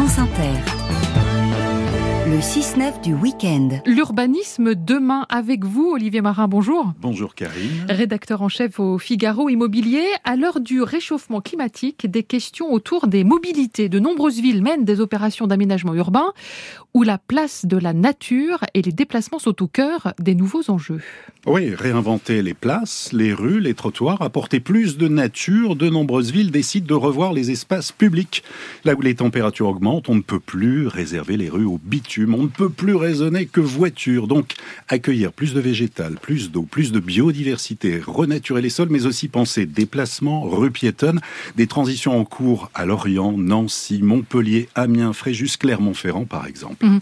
France Inter. Le 6-9 du week-end. L'urbanisme demain avec vous, Olivier Marin, bonjour. Bonjour Karine. Rédacteur en chef au Figaro Immobilier. À l'heure du réchauffement climatique, des questions autour des mobilités. De nombreuses villes mènent des opérations d'aménagement urbain où la place de la nature et les déplacements sont au cœur des nouveaux enjeux. Oui, réinventer les places, les rues, les trottoirs, apporter plus de nature. De nombreuses villes décident de revoir les espaces publics. Là où les températures augmentent, on ne peut plus réserver les rues au on ne peut plus raisonner que voiture. Donc, accueillir plus de végétal, plus d'eau, plus de biodiversité, renaturer les sols, mais aussi penser déplacement, rue piétonne, des transitions en cours à Lorient, Nancy, Montpellier, Amiens, Fréjus, Clermont-Ferrand, par exemple. Mmh.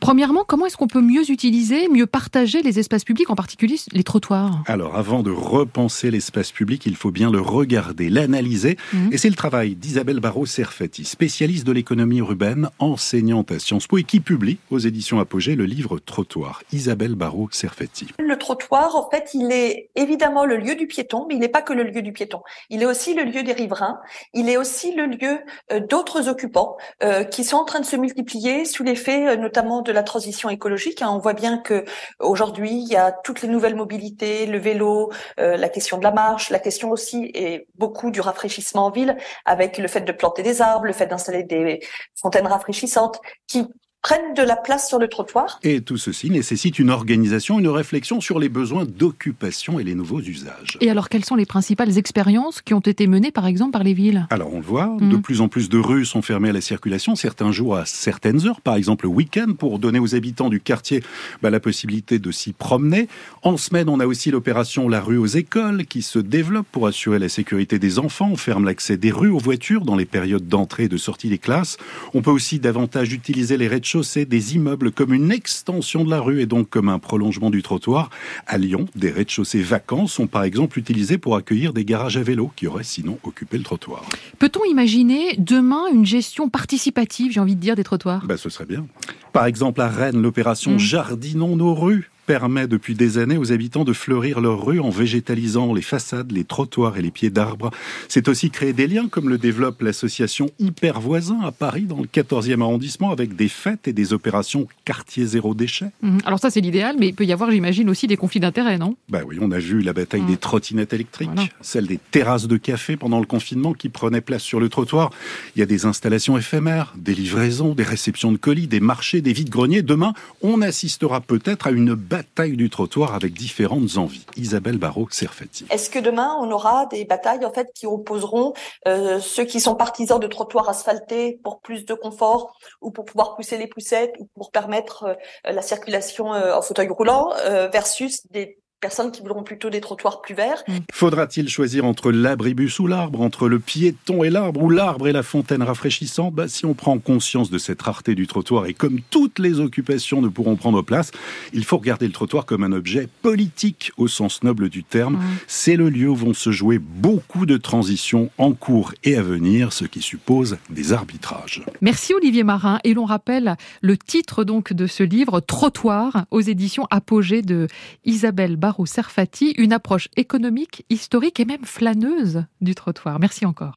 Premièrement, comment est-ce qu'on peut mieux utiliser, mieux partager les espaces publics, en particulier les trottoirs? Alors, avant de repenser l'espace public, il faut bien le regarder, l'analyser. Mmh. Et c'est le travail d'Isabelle Barrault-Serfati, spécialiste de l'économie urbaine, enseignante à Sciences Po et qui publie aux éditions Apogée le livre Trottoir. Isabelle Barrault-Serfetti. Le trottoir, en fait, il est évidemment le lieu du piéton, mais il n'est pas que le lieu du piéton. Il est aussi le lieu des riverains. Il est aussi le lieu euh, d'autres occupants euh, qui sont en train de se multiplier sous l'effet euh, notamment de la transition écologique. Hein. On voit bien que aujourd'hui, il y a toutes les nouvelles mobilités, le vélo, la question de la marche, la question aussi et beaucoup du rafraîchissement en ville avec le fait de planter des arbres, le fait d'installer des fontaines rafraîchissantes qui prennent de la place sur le trottoir. Et tout ceci nécessite une organisation, une réflexion sur les besoins d'occupation et les nouveaux usages. Et alors, quelles sont les principales expériences qui ont été menées, par exemple, par les villes? Alors, on le voit, mmh. de plus en plus de rues sont fermées à la circulation, certains jours à certaines heures, par exemple le week-end, pour donner aux habitants du quartier bah, la possibilité de s'y promener. En semaine, on a aussi l'opération La rue aux écoles qui se développe pour assurer la sécurité des enfants. On ferme l'accès des rues aux voitures dans les périodes d'entrée et de sortie des classes. On peut aussi davantage utiliser les rez-de-chaussée des immeubles comme une extension de la rue et donc comme un prolongement du trottoir. À Lyon, des rez-de-chaussée vacants sont par exemple utilisés pour accueillir des garages à vélo qui auraient sinon occupé le trottoir. Peut-on imaginer demain une gestion participative, j'ai envie de dire, des trottoirs? Ben, Ce serait bien. Par exemple, à Rennes, l'opération mmh. Jardinons nos rues permet depuis des années aux habitants de fleurir leurs rues en végétalisant les façades, les trottoirs et les pieds d'arbres. C'est aussi créer des liens comme le développe l'association Hyper Voisin à Paris dans le 14e arrondissement avec des fêtes et des opérations quartier zéro déchet. Mmh. Alors ça c'est l'idéal mais il peut y avoir j'imagine aussi des conflits d'intérêts non? Bah oui, on a vu la bataille mmh. des trottinettes électriques, celle des terrasses de café pendant le confinement qui prenaient place sur le trottoir. Il y a des installations éphémères, des livraisons, des réceptions de colis, des marchés, des vides-greniers. Demain, on assistera peut-être à une bataille du trottoir avec différentes envies. Isabelle Barrault-Serfati. Est-ce que demain, on aura des batailles en fait qui opposeront euh, ceux qui sont partisans de trottoirs asphaltés pour plus de confort ou pour pouvoir pousser les poussettes ou pour permettre euh, la circulation euh, en fauteuil roulant versus des personnes qui voudront plutôt des trottoirs plus verts. Mm. Faudra-t-il choisir entre l'abribus ou l'arbre, entre le piéton et l'arbre, ou l'arbre et la fontaine rafraîchissante? Bah, Si on prend conscience de cette rareté du trottoir et comme toutes les occupations ne pourront prendre place, il faut regarder le trottoir comme un objet politique au sens noble du terme. C'est le lieu où vont se jouer beaucoup de transitions en cours et à venir, ce qui suppose des arbitrages. Merci Olivier Marin. Et l'on rappelle le titre donc de ce livre, Trottoir, aux éditions Apogée de Isabelle Barreau Serfati, une approche économique, historique et même flâneuse du trottoir. Merci encore.